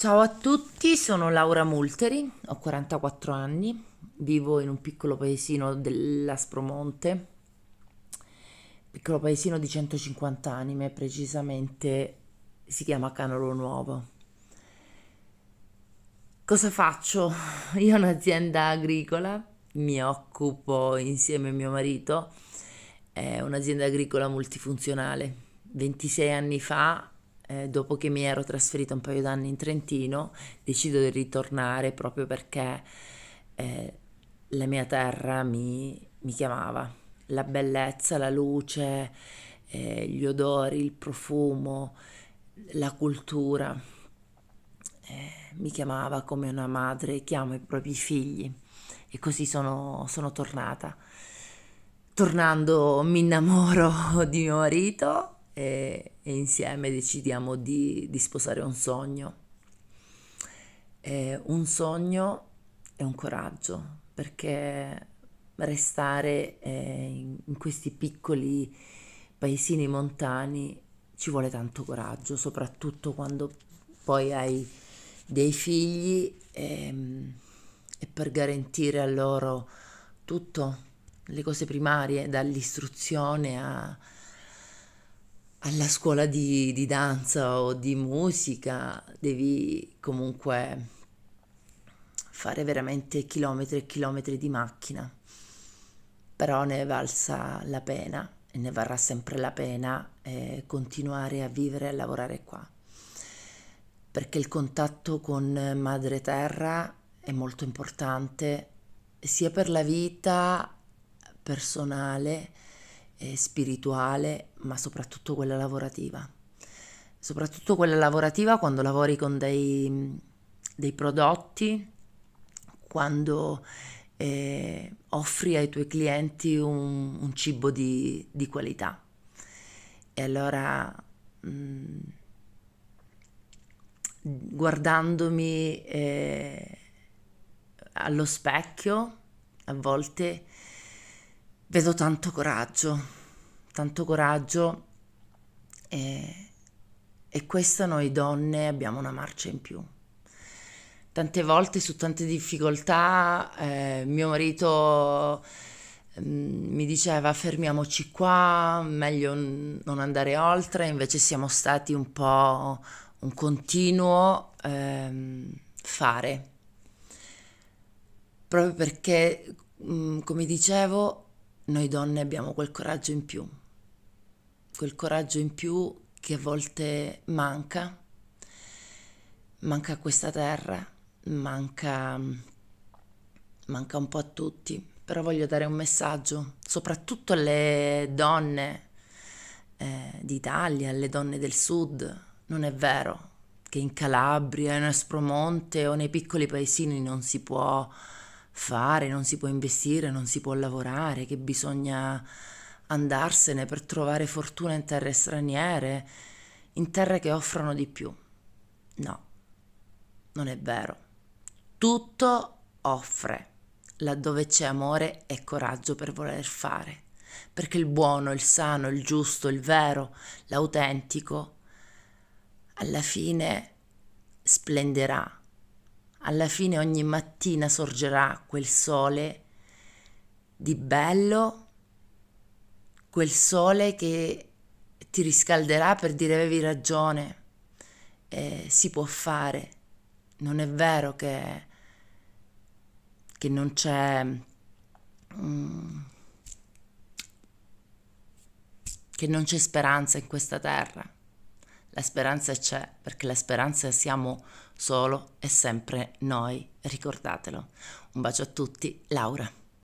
Ciao a tutti, sono Laura Multeri, ho 44 anni, vivo in un piccolo paesino dell'Aspromonte, piccolo paesino di 150 anime, precisamente si chiama Canolo Nuovo. Cosa faccio? Io ho un'azienda agricola, mi occupo insieme a mio marito, è un'azienda agricola multifunzionale. 26 anni fa eh, dopo che mi ero trasferita un paio d'anni in Trentino, decido di ritornare proprio perché eh, la mia terra mi, mi, chiamava. La bellezza, la luce, eh, gli odori, il profumo, la cultura. Eh, mi chiamava come una madre chiama i propri figli e così sono, sono tornata. Tornando mi innamoro di mio marito e, e insieme decidiamo di, di, sposare un sogno. E un sogno è un coraggio perché restare eh, in, questi piccoli paesini montani ci vuole tanto coraggio, soprattutto quando poi hai dei figli e, ehm, e per garantire a loro tutto, le cose primarie, dall'istruzione a, alla scuola di, di danza o di musica devi comunque fare veramente chilometri e chilometri di macchina, però ne è valsa la pena e ne varrà sempre la pena eh, continuare a vivere e a lavorare qua, perché il contatto con Madre Terra è molto importante sia per la vita personale, eh, spirituale, ma soprattutto quella lavorativa. Soprattutto quella lavorativa quando lavori con dei, dei prodotti, quando eh, offri ai tuoi clienti un, un cibo di, di, qualità. E allora mh, mm, guardandomi eh, allo specchio, a volte vedo tanto coraggio, tanto coraggio e, e questa noi donne abbiamo una marcia in più. Tante volte su tante difficoltà eh, mio marito eh, mi diceva fermiamoci qua, meglio non andare oltre, invece siamo stati un po' un continuo eh, fare, proprio perché, mh, mm, come dicevo, noi donne abbiamo quel coraggio in più, quel coraggio in più che a volte manca, manca a questa terra, manca, manca un po' a tutti, però voglio dare un messaggio, soprattutto alle donne eh, d'Italia, alle donne del sud, non è vero che in Calabria, in Espromonte o nei piccoli paesini non si può fare, non si può investire, non si può lavorare, che bisogna andarsene per trovare fortuna in terre straniere, in terre che offrono di più. No, non è vero. Tutto offre laddove c'è amore e coraggio per voler fare, perché il buono, il sano, il giusto, il vero, l'autentico, alla fine splenderà alla fine ogni mattina sorgerà quel sole di bello, quel sole che ti riscalderà per dire avevi ragione, eh, si può fare, non è vero che, che non c'è... Mm, che non c'è speranza in questa terra. La speranza c'è perché la speranza siamo solo e sempre noi, ricordatelo. Un bacio a tutti, Laura.